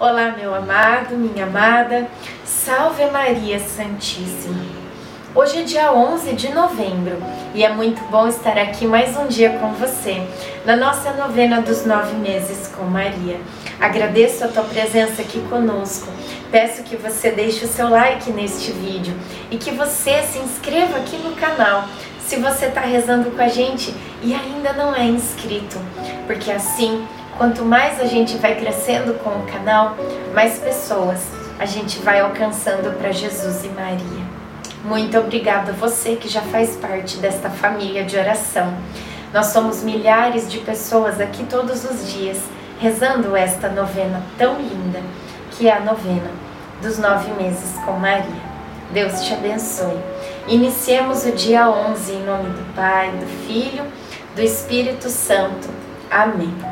Olá, meu amado, minha amada, salve Maria Santíssima. Hoje é dia 11 de novembro e é muito bom estar aqui mais um dia com você, na nossa novena dos nove meses com Maria. Agradeço a tua presença aqui conosco. Peço que você deixe o seu like neste vídeo e que você se inscreva aqui no canal se você está rezando com a gente e ainda não é inscrito, porque assim Quanto mais a gente vai crescendo com o canal, mais pessoas a gente vai alcançando para Jesus e Maria. Muito obrigada a você que já faz parte desta família de oração. Nós somos milhares de pessoas aqui todos os dias rezando esta novena tão linda, que é a novena dos nove meses com Maria. Deus te abençoe. Iniciemos o dia 11 em nome do Pai, do Filho, do Espírito Santo. Amém.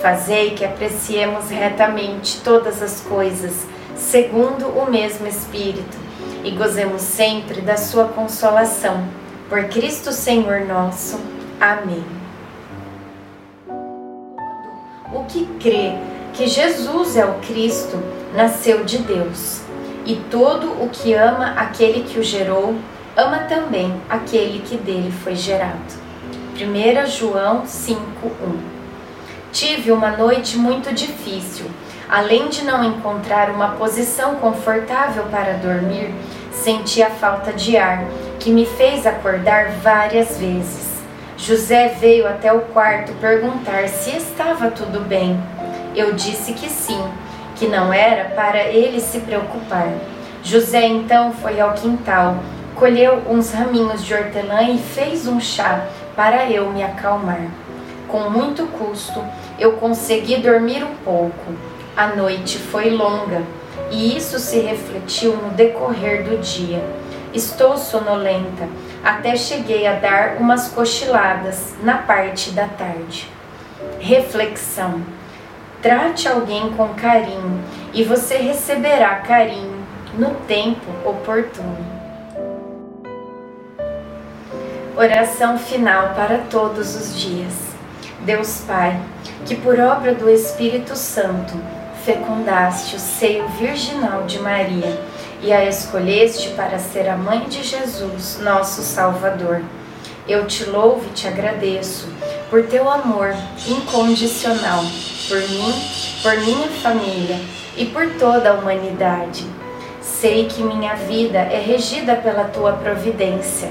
Fazei que apreciemos retamente todas as coisas, segundo o mesmo Espírito, e gozemos sempre da Sua consolação. Por Cristo Senhor nosso. Amém. O que crê que Jesus é o Cristo nasceu de Deus, e todo o que ama aquele que o gerou, ama também aquele que dele foi gerado. 1 João 5:1 Tive uma noite muito difícil. Além de não encontrar uma posição confortável para dormir, senti a falta de ar, que me fez acordar várias vezes. José veio até o quarto perguntar se estava tudo bem. Eu disse que sim, que não era para ele se preocupar. José então foi ao quintal, colheu uns raminhos de hortelã e fez um chá para eu me acalmar. Com muito custo, eu consegui dormir um pouco. A noite foi longa e isso se refletiu no decorrer do dia. Estou sonolenta, até cheguei a dar umas cochiladas na parte da tarde. Reflexão: trate alguém com carinho e você receberá carinho no tempo oportuno. Oração final para todos os dias. Deus Pai, que por obra do Espírito Santo fecundaste o seio virginal de Maria e a escolheste para ser a mãe de Jesus, nosso Salvador. Eu te louvo e te agradeço por teu amor incondicional por mim, por minha família e por toda a humanidade. Sei que minha vida é regida pela tua providência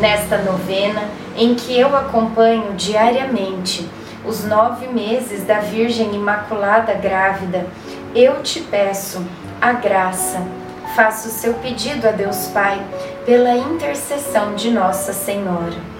Nesta novena, em que eu acompanho diariamente os nove meses da Virgem Imaculada Grávida, eu te peço a graça. Faça o seu pedido a Deus Pai pela intercessão de Nossa Senhora.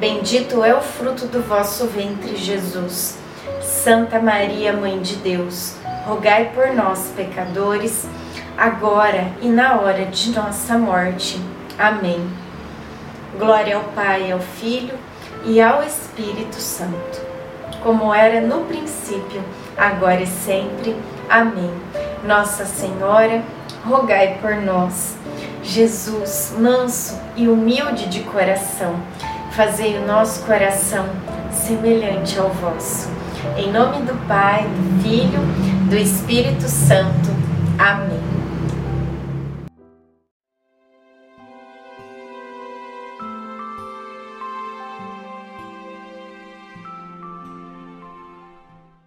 Bendito é o fruto do vosso ventre, Jesus. Santa Maria, Mãe de Deus, rogai por nós, pecadores, agora e na hora de nossa morte. Amém. Glória ao Pai, ao Filho e ao Espírito Santo, como era no princípio, agora e sempre. Amém. Nossa Senhora, rogai por nós. Jesus, manso e humilde de coração, fazei o nosso coração semelhante ao vosso. Em nome do Pai, do Filho, do Espírito Santo. Amém.